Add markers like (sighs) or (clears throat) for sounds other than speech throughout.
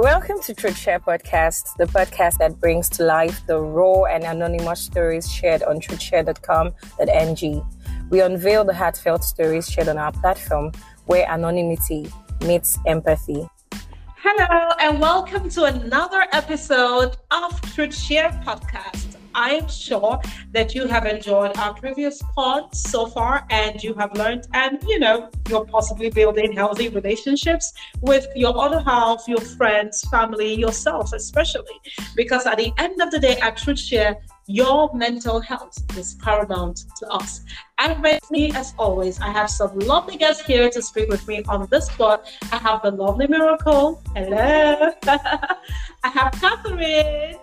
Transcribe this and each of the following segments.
Welcome to Truth Share Podcast, the podcast that brings to life the raw and anonymous stories shared on truthshare.com.ng. We unveil the heartfelt stories shared on our platform where anonymity meets empathy. Hello, and welcome to another episode of Truth Share Podcast. I am sure that you have enjoyed our previous pods so far and you have learned, and you know, you're possibly building healthy relationships with your other half, your friends, family, yourself, especially. Because at the end of the day, at Truth Share, your mental health is paramount to us. And with me, as always, I have some lovely guests here to speak with me on this spot. I have the lovely Miracle. Hello. (laughs) I have Catherine.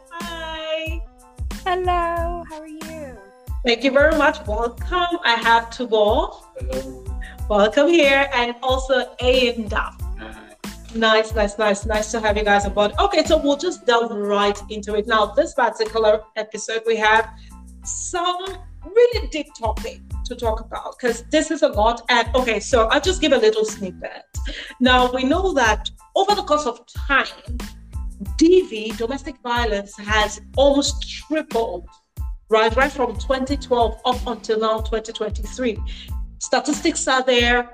Hi. Hello, how are you? Thank you very much. Welcome. I have Tubo. Hello. Welcome here. And also Ainda. Nice, nice, nice, nice to have you guys on board. Okay, so we'll just delve right into it. Now, this particular episode, we have some really deep topic to talk about because this is a lot. And okay, so I'll just give a little snippet. Now, we know that over the course of time, DV, domestic violence, has almost tripled, right? Right from 2012 up until now, 2023. Statistics are there.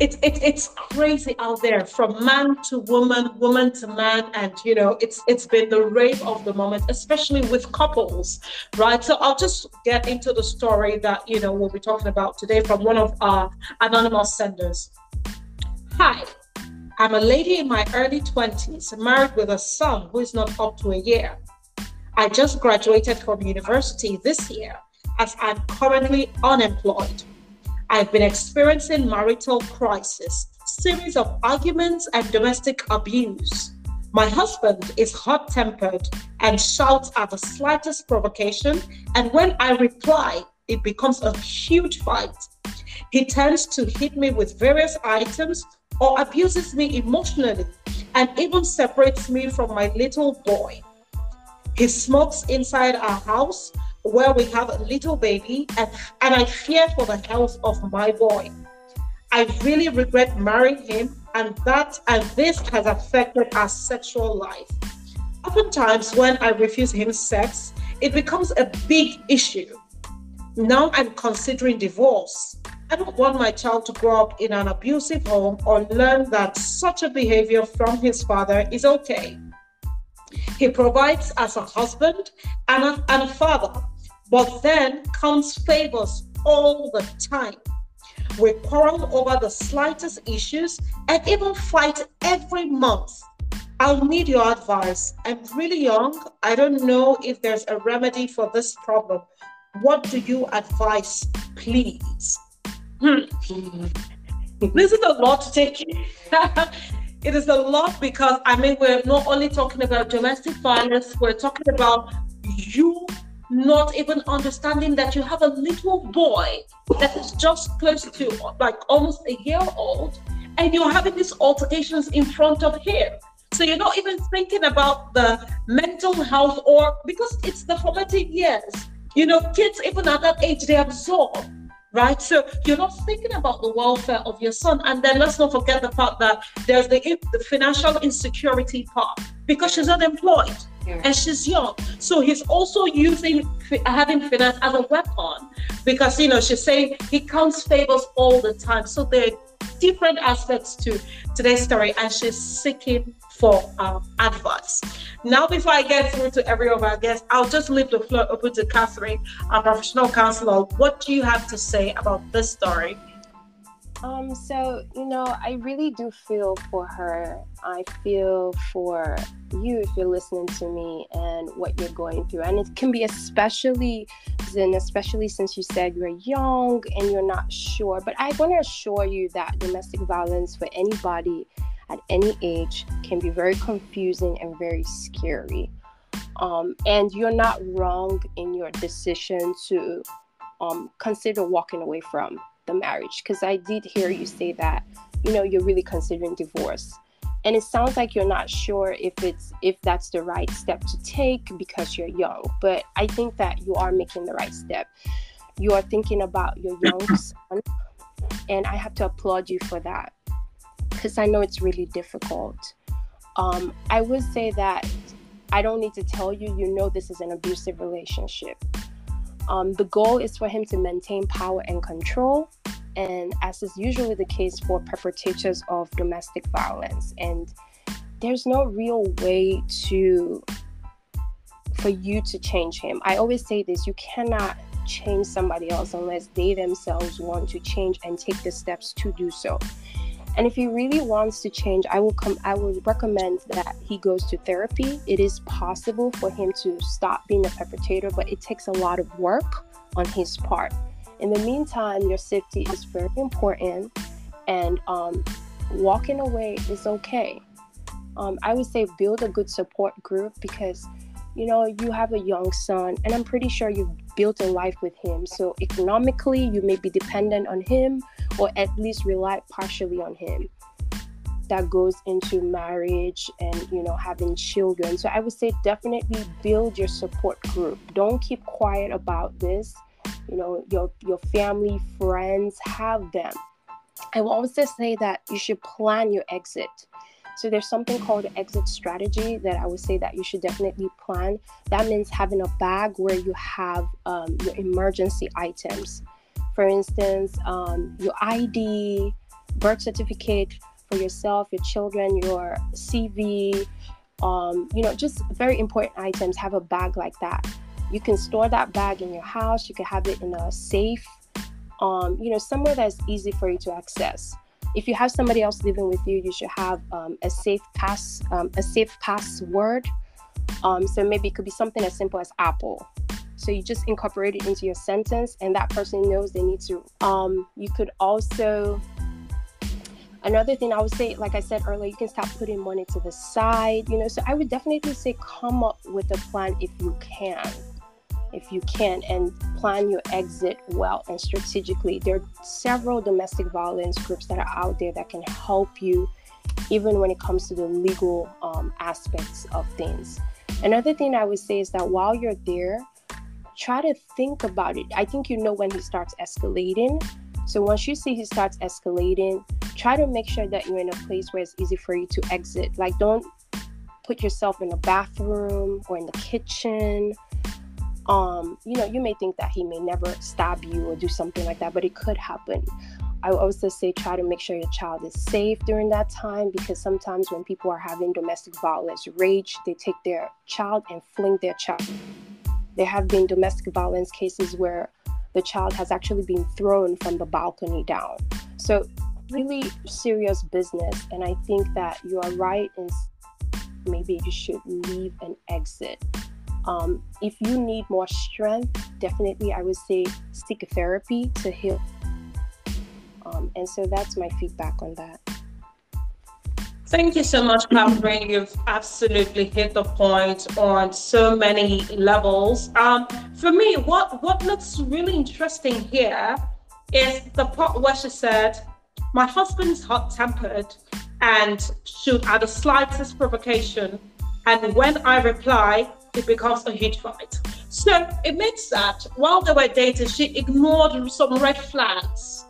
It's it's it's crazy out there from man to woman, woman to man, and you know it's it's been the rave of the moment, especially with couples, right? So I'll just get into the story that you know we'll be talking about today from one of our anonymous senders. Hi, I'm a lady in my early 20s, married with a son who is not up to a year. I just graduated from university this year as I'm currently unemployed. I've been experiencing marital crisis, series of arguments and domestic abuse. My husband is hot-tempered and shouts at the slightest provocation, and when I reply, it becomes a huge fight. He tends to hit me with various items or abuses me emotionally and even separates me from my little boy. He smokes inside our house where we have a little baby, and, and I fear for the health of my boy. I really regret marrying him, and that and this has affected our sexual life. Oftentimes, when I refuse him sex, it becomes a big issue. Now I'm considering divorce. I don't want my child to grow up in an abusive home or learn that such a behavior from his father is okay. He provides as a husband and a, and a father, but then comes favors all the time. We quarrel over the slightest issues and even fight every month. I'll need your advice. I'm really young. I don't know if there's a remedy for this problem. What do you advise, please? Hmm. this is a lot to take. (laughs) it is a lot because I mean we're not only talking about domestic violence, we're talking about you not even understanding that you have a little boy that is just close to like almost a year old, and you're having these altercations in front of him. So you're not even thinking about the mental health or because it's the formative years. You know, kids even at that age they absorb right? So you're not thinking about the welfare of your son. And then let's not forget the part that there's the, the financial insecurity part because she's unemployed yeah. and she's young. So he's also using having finance as a weapon because, you know, she's saying he counts favors all the time. So there are different aspects to today's story and she's seeking for um, advice. Now, before I get through to every of our guests, I'll just leave the floor open to Catherine, our professional counselor. What do you have to say about this story? Um, so you know, I really do feel for her. I feel for you if you're listening to me and what you're going through. And it can be especially and especially since you said you're young and you're not sure. But I want to assure you that domestic violence for anybody at any age can be very confusing and very scary. Um, and you're not wrong in your decision to um, consider walking away from the marriage because I did hear you say that you know you're really considering divorce and it sounds like you're not sure if it's if that's the right step to take because you're young but I think that you are making the right step you are thinking about your young (clears throat) son and I have to applaud you for that because I know it's really difficult. Um, I would say that I don't need to tell you, you know, this is an abusive relationship. Um, the goal is for him to maintain power and control, and as is usually the case for perpetrators of domestic violence. And there's no real way to for you to change him. I always say this you cannot change somebody else unless they themselves want to change and take the steps to do so. And if he really wants to change, I will come I would recommend that he goes to therapy. It is possible for him to stop being a perpetrator, but it takes a lot of work on his part. In the meantime, your safety is very important and um, walking away is okay. Um, I would say build a good support group because you know you have a young son and i'm pretty sure you've built a life with him. So economically you may be dependent on him or at least rely partially on him. That goes into marriage and you know having children. So i would say definitely build your support group. Don't keep quiet about this. You know your your family friends have them. I will also say that you should plan your exit so there's something called exit strategy that I would say that you should definitely plan. That means having a bag where you have um, your emergency items for instance, um, your ID, birth certificate for yourself, your children, your CV, um, you know, just very important items. Have a bag like that. You can store that bag in your house. You can have it in a safe, um, you know, somewhere that's easy for you to access. If you have somebody else living with you, you should have um, a safe pass, um, a safe password. Um, so maybe it could be something as simple as Apple so you just incorporate it into your sentence, and that person knows they need to. Um, you could also another thing I would say, like I said earlier, you can start putting money to the side. You know, so I would definitely say come up with a plan if you can if you can and plan your exit well and strategically. There are several domestic violence groups that are out there that can help you, even when it comes to the legal um, aspects of things. Another thing I would say is that while you're there, try to think about it. I think you know when he starts escalating. So once you see he starts escalating, try to make sure that you're in a place where it's easy for you to exit. Like don't put yourself in a bathroom or in the kitchen. Um, you know, you may think that he may never stab you or do something like that, but it could happen. I also say try to make sure your child is safe during that time because sometimes when people are having domestic violence rage, they take their child and fling their child there have been domestic violence cases where the child has actually been thrown from the balcony down. So, really serious business. And I think that you are right in maybe you should leave and exit. Um, if you need more strength, definitely I would say seek therapy to heal. Um, and so that's my feedback on that. Thank you so much, Catherine. You've absolutely hit the point on so many levels. Um, for me, what, what looks really interesting here is the part where she said, My husband's hot tempered and shoot at the slightest provocation. And when I reply, it becomes a huge fight. So it means that while they were dating, she ignored some red flags.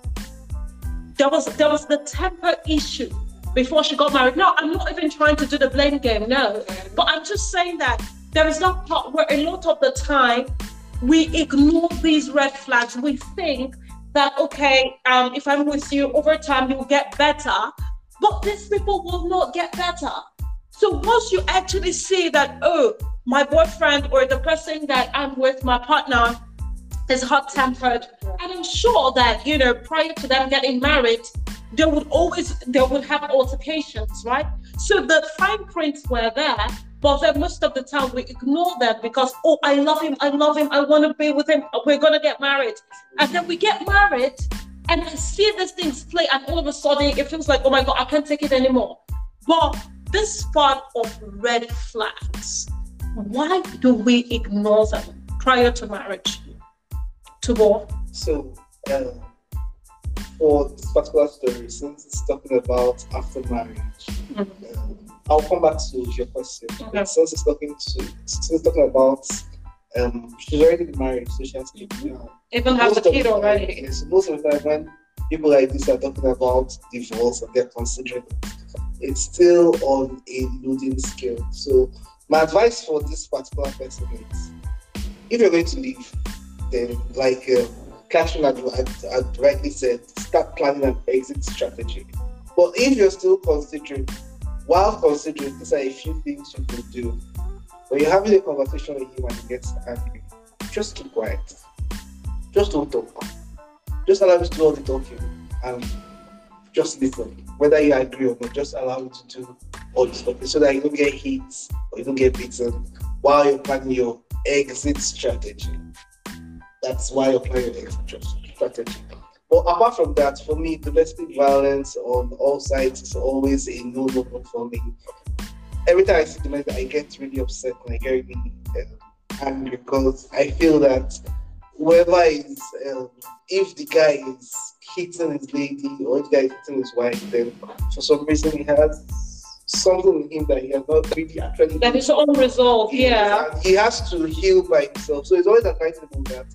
There was there was the temper issue before she got married. No, I'm not even trying to do the blame game, no. But I'm just saying that there is that part where a lot of the time we ignore these red flags. We think that, okay, um, if I'm with you over time, you'll get better. But these people will not get better. So once you actually see that, oh, my boyfriend or the person that I'm with, my partner, is hot tempered, and I'm sure that, you know, prior to them getting married, they would always they would have altercations, right? So the fine prints were there, but then most of the time we ignore them because oh, I love him, I love him, I want to be with him, we're gonna get married, and then we get married, and I see these things play, and all of a sudden it feels like oh my god, I can't take it anymore. But this part of red flags, why do we ignore them prior to marriage? To war. So. Uh for this particular story, since it's talking about after marriage, mm-hmm. um, I'll come back to your question. Okay. Since it's talking to, since it's talking about, um, she's already married, so she has to, know, even have a kid already. Yes, most of the time when people like this are talking about divorce and they're considering it's still on a loading scale. So my advice for this particular person is if you're going to leave, then like uh, Catherine had, had, had rightly said, start planning an exit strategy. But if you're still considering, while considering, these are a few things you could do. When you're having a conversation with him and he gets angry, just keep quiet. Just don't talk. Just allow him to do all the talking and just listen. Whether you agree or not, just allow him to do all the stuff so that you don't get hit or you don't get beaten while you're planning your exit strategy. That's why you're planning your exit strategy. But apart from that, for me, domestic violence on all sides is always a no no for me. Every time I see domestic, I get really upset and I get really uh, angry because I feel that whoever is, um, if the guy is hitting his lady or if the guy is hitting his wife, then for some reason he has something in him that he has not really actually. That is unresolved, yeah. He has to heal by himself. So it's always advisable that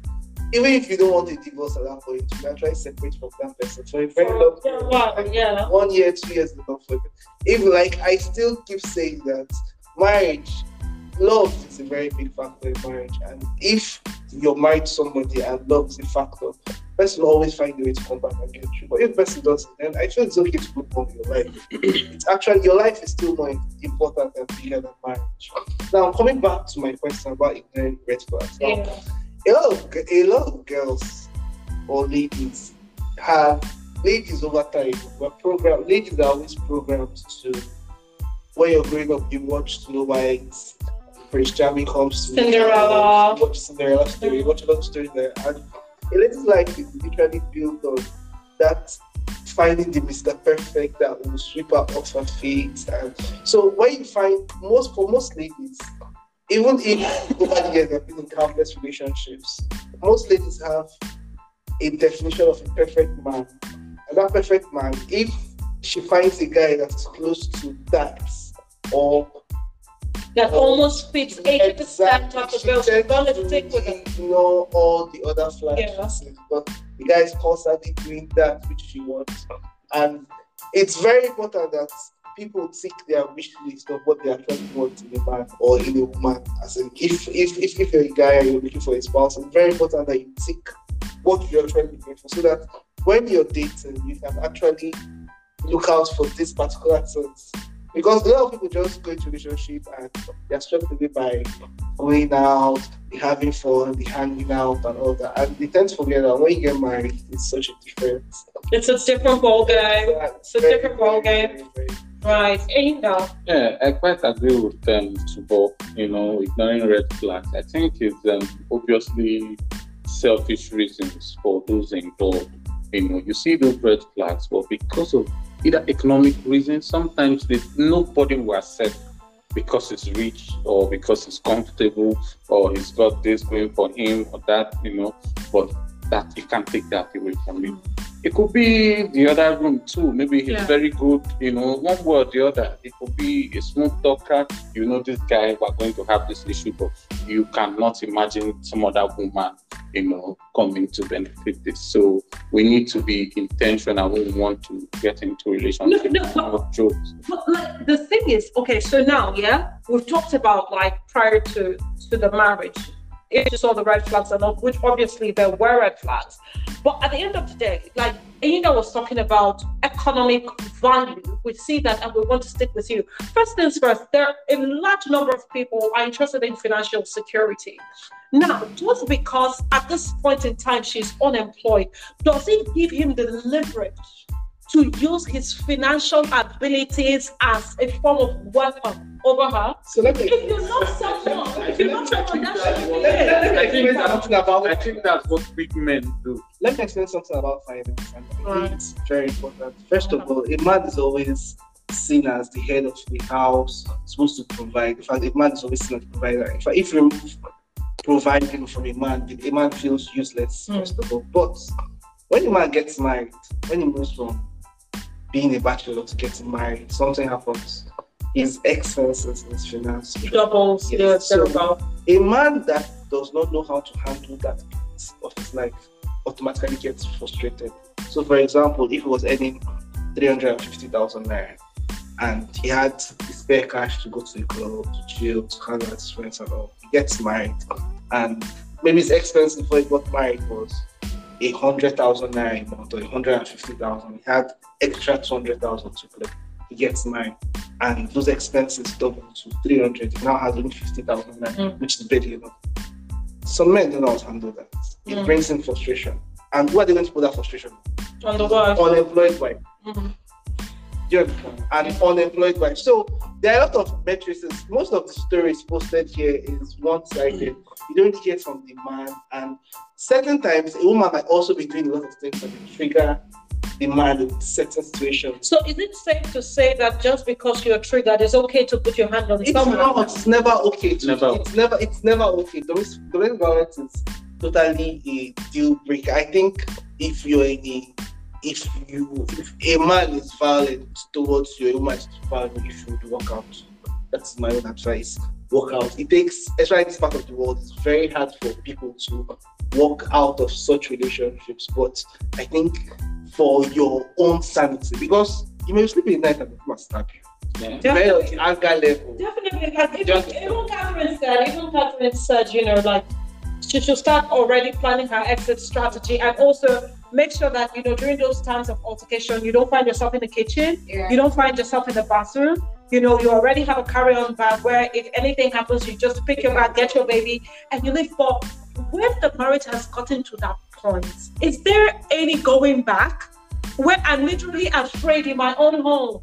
even if you don't want a divorce at that point, you can try separate from that person for a very long time. Yeah. One year, two years enough for you. If like I still keep saying that marriage, love is a very big factor in marriage. And if you're married to somebody and love is a factor, person will always find a way to come back and get you. But if person doesn't, then I feel it's okay to move on your life. it's actually your life is still more important and bigger than marriage. Now coming back to my question about ignoring red flags. Now, yeah a lot of a lot of girls or ladies have ladies over time were programmed ladies are always programmed to when you're growing up you watch Snow White Prince Charming comes to Cinderella watch Cinderella story watch a lot of stories there and a lady's life is literally built on that finding the Mr. Perfect that will sweep her off her feet and so when you find most for most ladies even if (laughs) over the years they've been in countless relationships, most ladies have a definition of a perfect man. And that perfect man, if she finds a guy that's close to that or that almost fits 80% exactly. of the girls she's gonna stick with it. Know all the other flags. Yeah. But the guy is constantly doing that which she wants. And it's very important that people tick their wish list of what they actually want in a man or in a woman. As in, if if if, if you're a guy and you're looking for a spouse, it's very important that you tick what you're actually looking for, so that when you're dating, you can actually look out for this particular things. Because a lot of people just go into relationship and they're swept away by going out, having fun, the hanging out and all that. And they tend to forget that when you get married, it's such a different. It's a different ball game. It's a different ball game. Right, you know. Yeah, I quite agree with them to both, you know, ignoring red flags. I think it's um, obviously selfish reasons for those involved. You know, you see those red flags, but because of either economic reasons, sometimes nobody will accept because he's rich or because he's comfortable or he's got this going for him or that, you know, but that you can't take that away from him. It could be the other room too. Maybe he's yeah. very good, you know, one way or the other. It could be a smooth talker. You know, this guy, we're going to have this issue, but you cannot imagine some other woman, you know, coming to benefit this. So we need to be intentional we want to get into a relationship. No, no, but, but like the thing is, okay, so now, yeah, we've talked about like prior to to the marriage if you saw the red flags or not, which obviously there were red flags. But at the end of the day, like Ina was talking about economic value, we see that and we want to stick with you. First things first, there are a large number of people are interested in financial security. Now, just because at this point in time she's unemployed, does it give him the leverage to use his financial abilities as a form of weapon over her. So let me. If you love someone, if you love someone, that's I think something about. I think that's what big men do. Let me explain something about finance, and right. it's very important. First of all, a man is always seen as the head of the house, supposed to provide. In fact, a man is always seen as the provider. In fact, if you remove providing from a man, a man feels useless. Mm. First of all, but when a man gets married, when he moves from being a bachelor to getting married, something happens. His expenses, his finance doubles. Yes. So a man that does not know how to handle that of his life automatically gets frustrated. So, for example, if he was earning three hundred and fifty thousand naira, and he had the spare cash to go to the club, to chill, to hang out with his friends and all. He gets married, and maybe his expense before he got married was a hundred thousand naira a month or a hundred and fifty thousand. He had extra two hundred thousand to play. He gets married, and those expenses double to three hundred. He now has only fifty thousand naira, Mm. which is barely enough. Some men do not handle that. It Mm. brings in frustration. And who are they going to put that frustration? On the wife. Unemployed wife. Mhm. Do you understand? And unemployed wife. So there are a lot of matrices. Most of the stories posted here is one-sided. You don't hear from the man. And certain times a woman might also be doing a lot of things that trigger the man in certain situations. So is it safe to say that just because you're triggered, it's okay to put your hand on It's someone? not. It's never okay. To, Never. It's never. It's never okay. Domestic, domestic violence is totally a deal breaker. I think if you're in a, if you, if a man is violent towards you, a woman is violent, you should walk out. That's my own advice. Walk out. It takes, especially in this part of the world, it's very hard for people to walk out of such relationships. But I think for your own sanity, because you may sleep in the night and people must stab you. Yeah. Very on the anger level. Definitely. Like, even, Just- even Catherine said, even Catherine said, you know, like she should start already planning her exit strategy and also make sure that, you know, during those times of altercation, you don't find yourself in the kitchen, you don't find yourself in the bathroom. You know, you already have a carry-on bag where if anything happens, you just pick your bag, get your baby, and you leave. But when the marriage has gotten to that point, is there any going back? Where I'm literally afraid in my own home.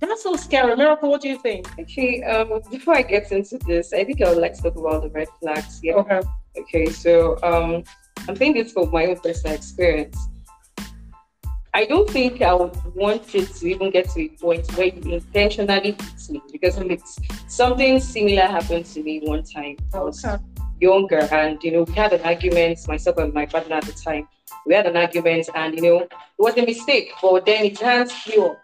That's so scary. Miracle, what do you think? Okay, um, before I get into this, I think I would like to talk about the red flags. Yeah. Okay. Okay, so um, I'm saying this from my own personal experience. I don't think I would want it to even get to a point where you intentionally hit me because it's something similar happened to me one time. I was Okay. younger and you know we had an argument, myself and my partner at the time. We had an argument and you know it was a mistake, but then it flew up.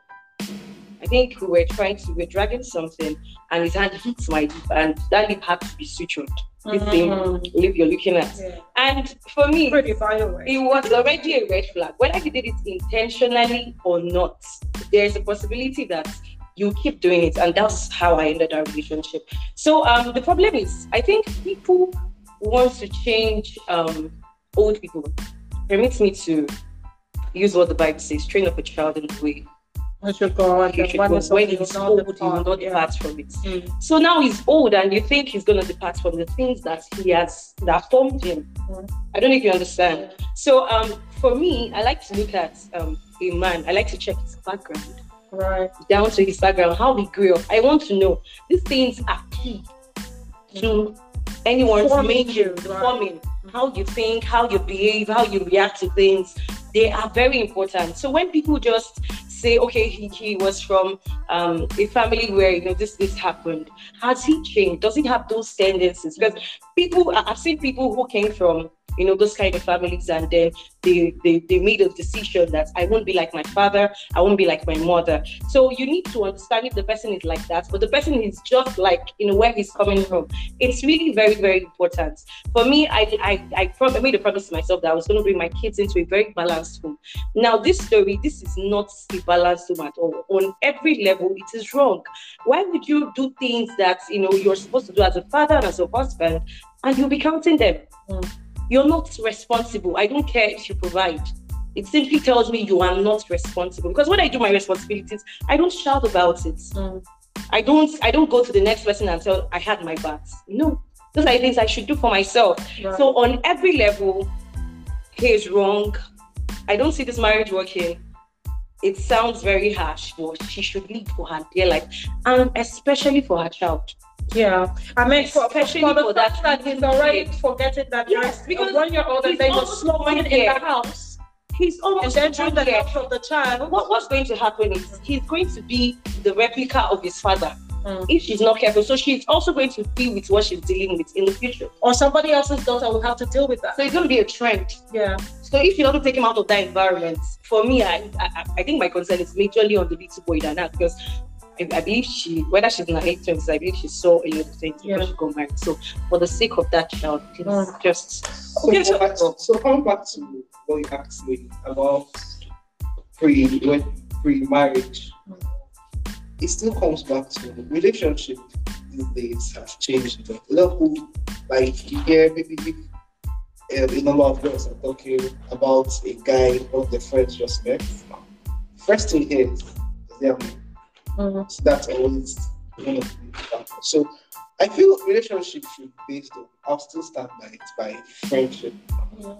I think we were trying to we were dragging something and his hand hits my lip and that lip had to be sutured. This thing Mhm. lip you're looking at. Yeah. And for me, Pretty by the way. it was already a red flag. Whether he did it intentionally or not, there's a possibility that you keep doing it, and that's how I ended our relationship. So um, the problem is, I think people want to change um, old people. Permits me to use what the Bible says: train up a child in the way I should go on. he should go. When he's old, he will not depart from it. Mm. So now he's old, and you think he's going to depart from the things that he has that formed him. Mm. I don't know if you understand. So um, for me, I like to look at um, a man. I like to check his background, Right. down to his background, how he grew up. I want to know. These things are key to anyone's Forming you, right. forming how you think, how you behave, how you react to things. They are very important. So when people just say, okay, he, he was from um, a family where you know this this happened, has he changed? Does he have those tendencies? Because people, I've seen people who came from you know those kind of families and then they, they they made a decision that I won't be like my father, I won't be like my mother. So you need to understand if the person is like that, but the person is just like you know where he's coming from. It's really very very important. For me, I I I, I made a promise to myself that I was going to bring my kids into a very balanced home. Now this story, this is not a balanced home at all. On every level, it is wrong. Why would you do things that you know you're supposed to do as a father and as a husband, and you'll be counting them? Mm. You're not responsible. I don't care if you provide. It simply tells me you are not responsible. Because when I do my responsibilities, I don't shout about it. Mm. I don't I don't go to the next person and tell I had my bath. No. Those are things I should do for myself. Right. So on every level, he is wrong. I don't see this marriage working. It sounds very harsh, but she should leave for her dear life, and especially for her child. Yeah. I mean, for, Especially for the fact that that he's already forgetting that Yes, you're because one-year-old and he's they were almost smoking in the house, He's almost and then the one death of the child. What, what's going to happen is he's going to be the replica of his father Mm. if she's not careful. So she's also going to deal with what she's dealing with in the future. Or somebody else's daughter will have to deal with that. So it's going to be a trend. Yeah. So if you don't take him out of that environment, for me, I, I I think my concern is majorly on the little boy than that because I, I believe she, whether she's in her late twenties, I believe she saw a lot of things Yeah. before she got married. So for the sake of that child, please Mm. just So, Okay, so, back to, so coming back to what you asked me about pre when pre marriage, it still comes back to relationship these days has changed. A lot of like you hear maybe um, a number of girls are talking about a guy of their friends just met. First thing is, is their mm-hmm. So that's always one of the So I feel relationship should be based on. I'll still stand by it by friendship,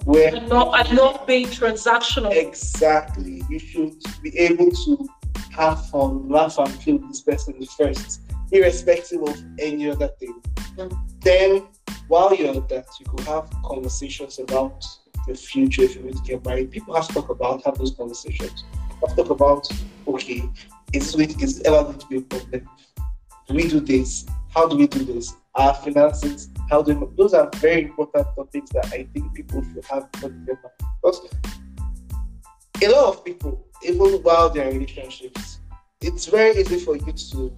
where and not and not being transactional. Exactly, you should be able to have fun, laugh, and feel this person first, irrespective of any other thing. Mm. Then, while you're at that, you could have conversations about the future if you want to get married. People have to talk about have those conversations. Have to talk about okay, is this, is ever going to be a problem? Do we do this? How do we do this? Our finances, how do we, those are very important topics that I think people should have. Because a lot of people, even while they're in relationships, it's very easy for you to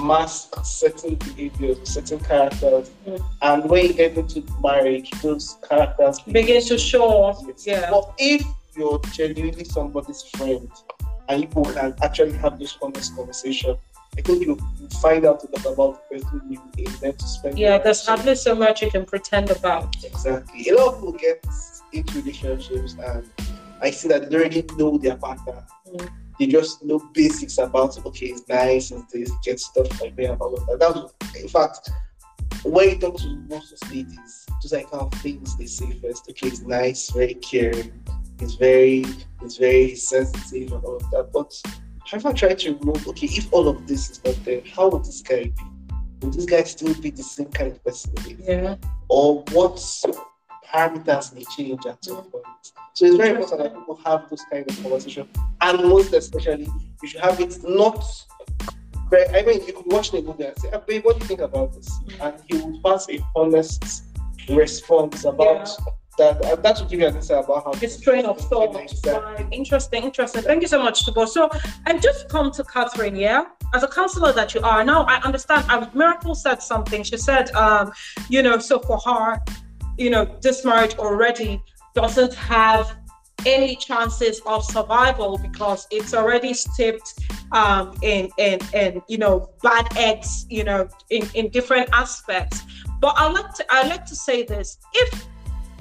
mask certain behaviors, certain characters, mm. and when you get into marriage, those characters begin to show. Yes. Yeah. But if you're genuinely somebody's friend and you can actually have this honest conversation, I think you, find out about the person you intend to spend. Yeah, there's hardly so much you can pretend about. Exactly. A lot of people get into relationships and I see that they don't already know their partner. Mm. They just know basics about okay, it's nice, and this, get stuff like that and all of that. That was, in fact, when you talk to most of ladies, just like kind of things they say first. Okay, it's nice, very caring, it's very, it's very sensitive and all of that. But have I tried to know, okay, if all of this is not there, how would this guy be? Would this guy still be the same kind of person? Yeah. Or what parameters may change at some point? So it's very important that people have those kind of conversations. And most especially, you should have it not very, I mean, you could watch the movie and say, ah, babe, what do you think about this? Mm. And he would pass a honest response about yeah that uh, that would give you an insight about how his train of thought. Right. Interesting, interesting. Thank you so much, Tubo. So, and just come to Catherine, yeah. As a counselor that you are now, I understand. I, Miracle said something. She said, um, you know, so for her, you know, this marriage already doesn't have any chances of survival because it's already steeped um, in, in in you know bad eggs you know in, in different aspects but i like to i like to say this if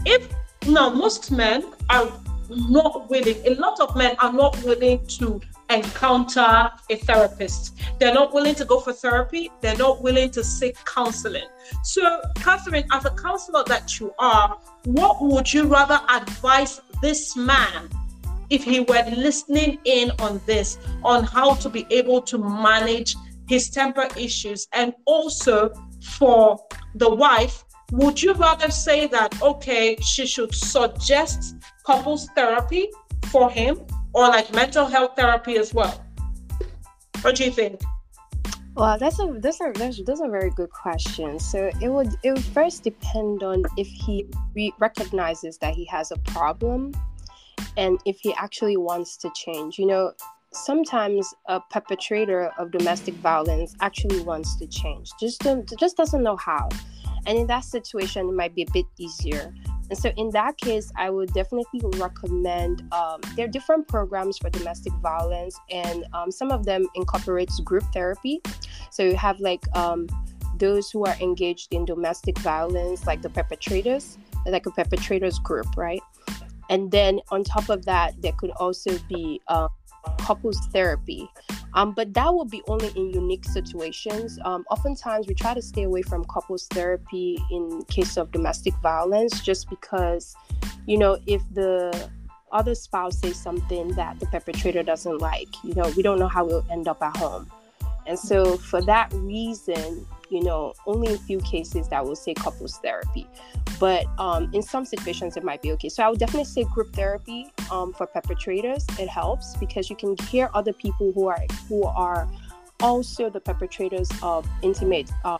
if now most men are not willing, a lot of men are not willing to encounter a therapist. They're not willing to go for therapy. They're not willing to seek counseling. So, Catherine, as a counselor that you are, what would you rather advise this man if he were listening in on this, on how to be able to manage his temper issues and also for the wife would you rather say that okay she should suggest couples therapy for him or like mental health therapy as well? What do you think? Well that's a that's a that's, that's a very good question. So it would it would first depend on if he re- recognizes that he has a problem and if he actually wants to change. You know sometimes a perpetrator of domestic violence actually wants to change. Just just doesn't know how and in that situation, it might be a bit easier. And so, in that case, I would definitely recommend um, there are different programs for domestic violence, and um, some of them incorporates group therapy. So you have like um, those who are engaged in domestic violence, like the perpetrators, like a perpetrators group, right? And then on top of that, there could also be uh, couples therapy. Um, but that will be only in unique situations. Um, oftentimes, we try to stay away from couples therapy in case of domestic violence, just because, you know, if the other spouse says something that the perpetrator doesn't like, you know, we don't know how we'll end up at home. And so, for that reason, you know, only a few cases that will say couples therapy. But um, in some situations, it might be okay. So I would definitely say group therapy um, for perpetrators. It helps because you can hear other people who are who are also the perpetrators of intimate uh,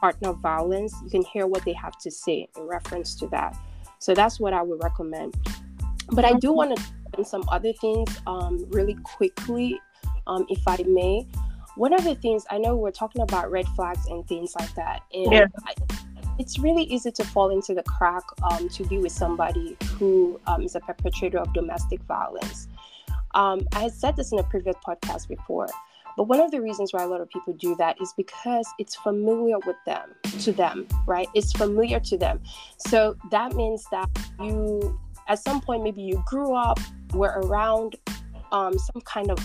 partner violence. You can hear what they have to say in reference to that. So that's what I would recommend. But I do want to mention some other things um, really quickly, um, if I may one of the things I know we're talking about red flags and things like that, and yeah. I, it's really easy to fall into the crack um, to be with somebody who um, is a perpetrator of domestic violence. Um, I had said this in a previous podcast before, But one of the reasons why a lot of people do that is because it's familiar with them, to them, right? It's familiar to them. So that means that you, at some point, maybe you grew up, were around um, some kind of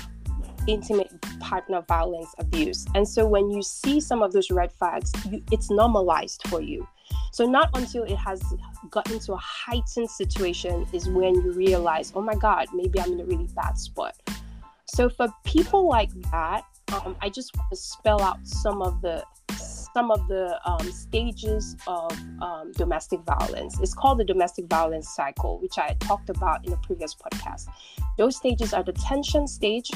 intimate partner violence abuse. And so when you see some of those red flags, you, it's normalized for you. So not until it has gotten to a heightened situation is when you realize, oh my God, maybe I'm in a really bad spot. So for people like that, um, I just want to spell out some of the some of the um, stages of um, domestic violence. It's called the domestic violence cycle, which I talked about in a previous podcast. Those stages are the tension stage,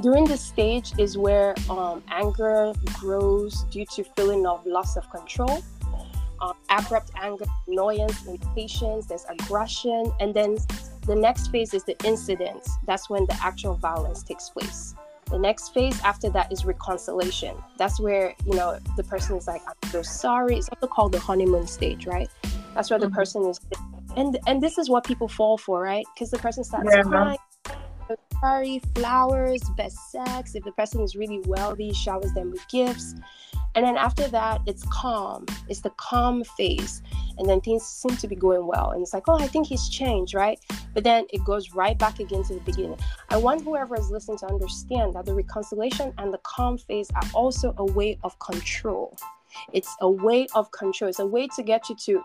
during this stage is where um, anger grows due to feeling of loss of control um, abrupt anger annoyance impatience there's aggression and then the next phase is the incident. That's when the actual violence takes place. The next phase after that is reconciliation. That's where you know the person is like i'm so sorry. It's also called the honeymoon stage right? That's where mm-hmm. the person is and and this is what people fall for right? Because the person starts yeah. crying party, flowers, best sex. If the person is really wealthy, showers them with gifts. And then after that, it's calm. It's the calm phase. And then things seem to be going well. And it's like, oh, I think he's changed, right? But then it goes right back again to the beginning. I want whoever is listening to understand that the reconciliation and the calm phase are also a way of control. It's a way of control. It's a way to get you to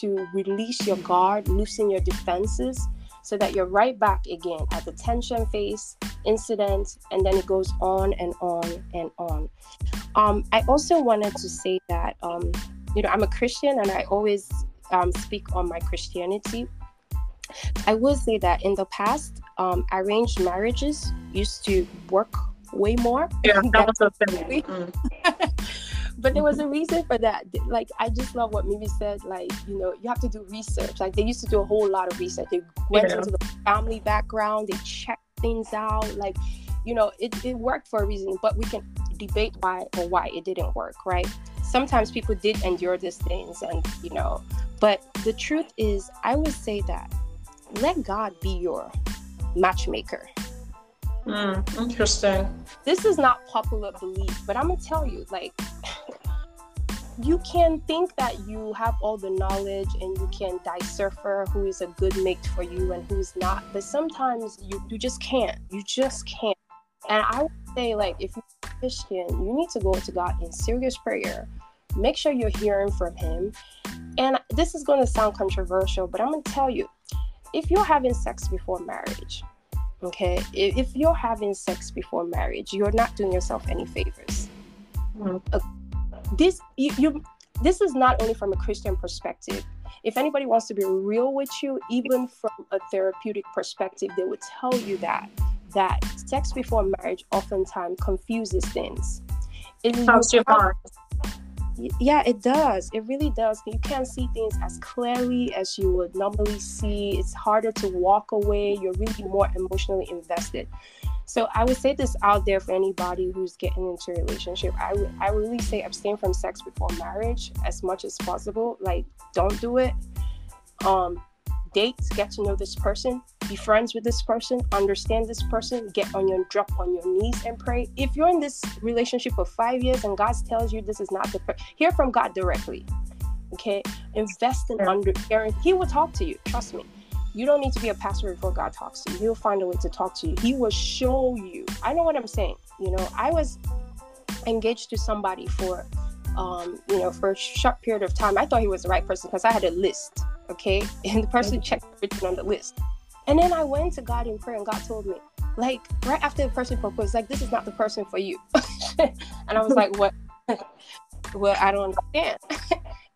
to release your guard, loosen your defenses, so that you're right back again at the tension phase, incident, and then it goes on and on and on. Um, I also wanted to say that, um, you know, I'm a Christian and I always um, speak on my Christianity. I will say that in the past, um, arranged marriages used to work way more. Yeah, that (laughs) was a thing. Mm. (laughs) but there was a reason for that. Like I just love what Mimi said. Like you know, you have to do research. Like they used to do a whole lot of research. They went yeah. into the family background. They checked things out. Like you know, it, it worked for a reason. But we can debate why or why it didn't work, right? Sometimes people did endure these things, and you know, but the truth is, I would say that let God be your matchmaker. Mm, interesting. This is not popular belief, but I'm gonna tell you, like, (sighs) you can think that you have all the knowledge and you can decipher who is a good mate for you and who's not, but sometimes you, you just can't. You just can't. And I would say, like, if you're Christian, you need to go to God in serious prayer. Make sure you're hearing from Him. And this is going to sound controversial, but I'm going to tell you if you're having sex before marriage, okay, if you're having sex before marriage, you're not doing yourself any favors. Mm-hmm this you, you this is not only from a Christian perspective. If anybody wants to be real with you, even from a therapeutic perspective, they would tell you that that sex before marriage oftentimes confuses things. It your heart. Yeah, it does. It really does. You can't see things as clearly as you would normally see. It's harder to walk away. You're really more emotionally invested. So I would say this out there for anybody who's getting into a relationship. I would I would really say abstain from sex before marriage as much as possible. Like don't do it. Um date, get to know this person, be friends with this person, understand this person, get on your drop on your knees and pray. If you're in this relationship for five years and God tells you this is not the per- hear from God directly. Okay, invest in under He will talk to you. Trust me. You don't need to be a pastor before God talks to you. He'll find a way to talk to you. He will show you. I know what I'm saying. You know, I was engaged to somebody for, um, you know, for a short period of time. I thought he was the right person because I had a list. Okay, (laughs) and the person checked everything on the list. And then I went to God in prayer, and God told me, like, right after the person proposed, like, this is not the person for you. (laughs) and I was like, what? (laughs) well, I don't understand.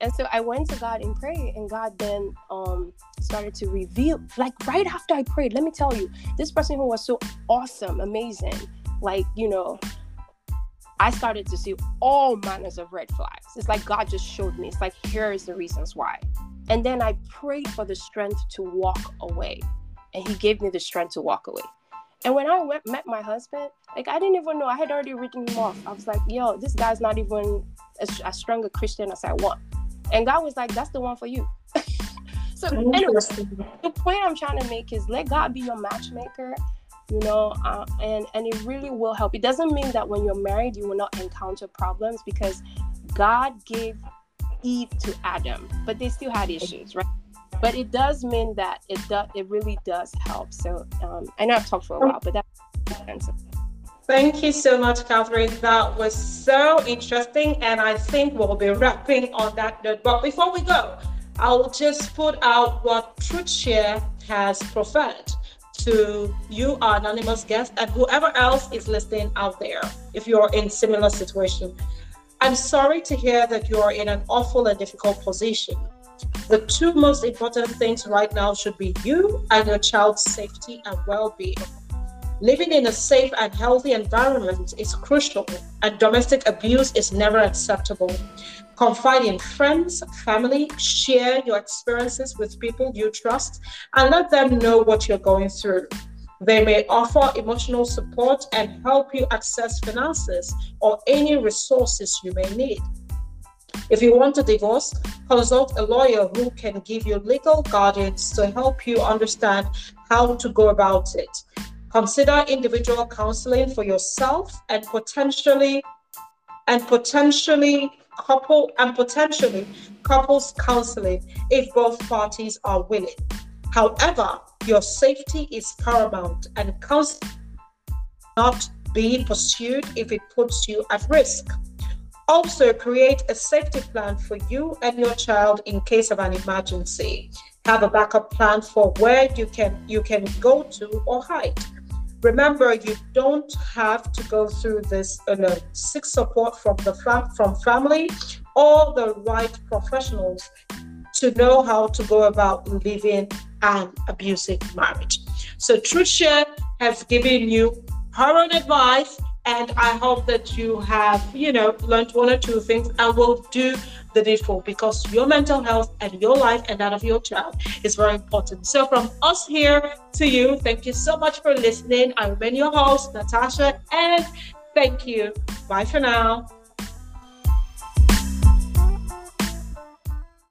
and so I went to God in prayer, and God then um, started to reveal, like right after I prayed. Let me tell you, this person who was so awesome, amazing, like you know, I started to see all manners of red flags. It's like God just showed me. It's like here is the reasons why, and then I prayed for the strength to walk away, and He gave me the strength to walk away. And when I went met my husband, like I didn't even know. I had already written him off. I was like, "Yo, this guy's not even as, as strong a Christian as I want." And God was like, "That's the one for you." (laughs) so anyway, the point I'm trying to make is let God be your matchmaker. you know uh, and and it really will help it doesn't mean that when you're married you will not encounter problems because god gave eve to adam but they still had issues right but it does mean that it does it really does help so um, i know i've talked for a while but that's Thank you so much, Catherine. That was so interesting, and I think we'll be wrapping on that note. But before we go, I'll just put out what TruthShare has preferred to you, our anonymous guest, and whoever else is listening out there, if you're in similar situation. I'm sorry to hear that you're in an awful and difficult position. The two most important things right now should be you and your child's safety and well being. Living in a safe and healthy environment is crucial, and domestic abuse is never acceptable. Confide in friends, family, share your experiences with people you trust, and let them know what you're going through. They may offer emotional support and help you access finances or any resources you may need. If you want a divorce, consult a lawyer who can give you legal guidance to help you understand how to go about it. Consider individual counseling for yourself and potentially and potentially couple and potentially couples counseling if both parties are willing. However, your safety is paramount and counseling not be pursued if it puts you at risk. Also, create a safety plan for you and your child in case of an emergency. Have a backup plan for where you can you can go to or hide. Remember, you don't have to go through this uh, alone. Seek support from the fam- from family or the right professionals to know how to go about living an abusive marriage. So TruthShare has given you her own advice, and I hope that you have, you know, learned one or two things and will do the needful because your mental health and your life and that of your child is very important. So, from us here to you, thank you so much for listening. I remain your host, Natasha, and thank you. Bye for now.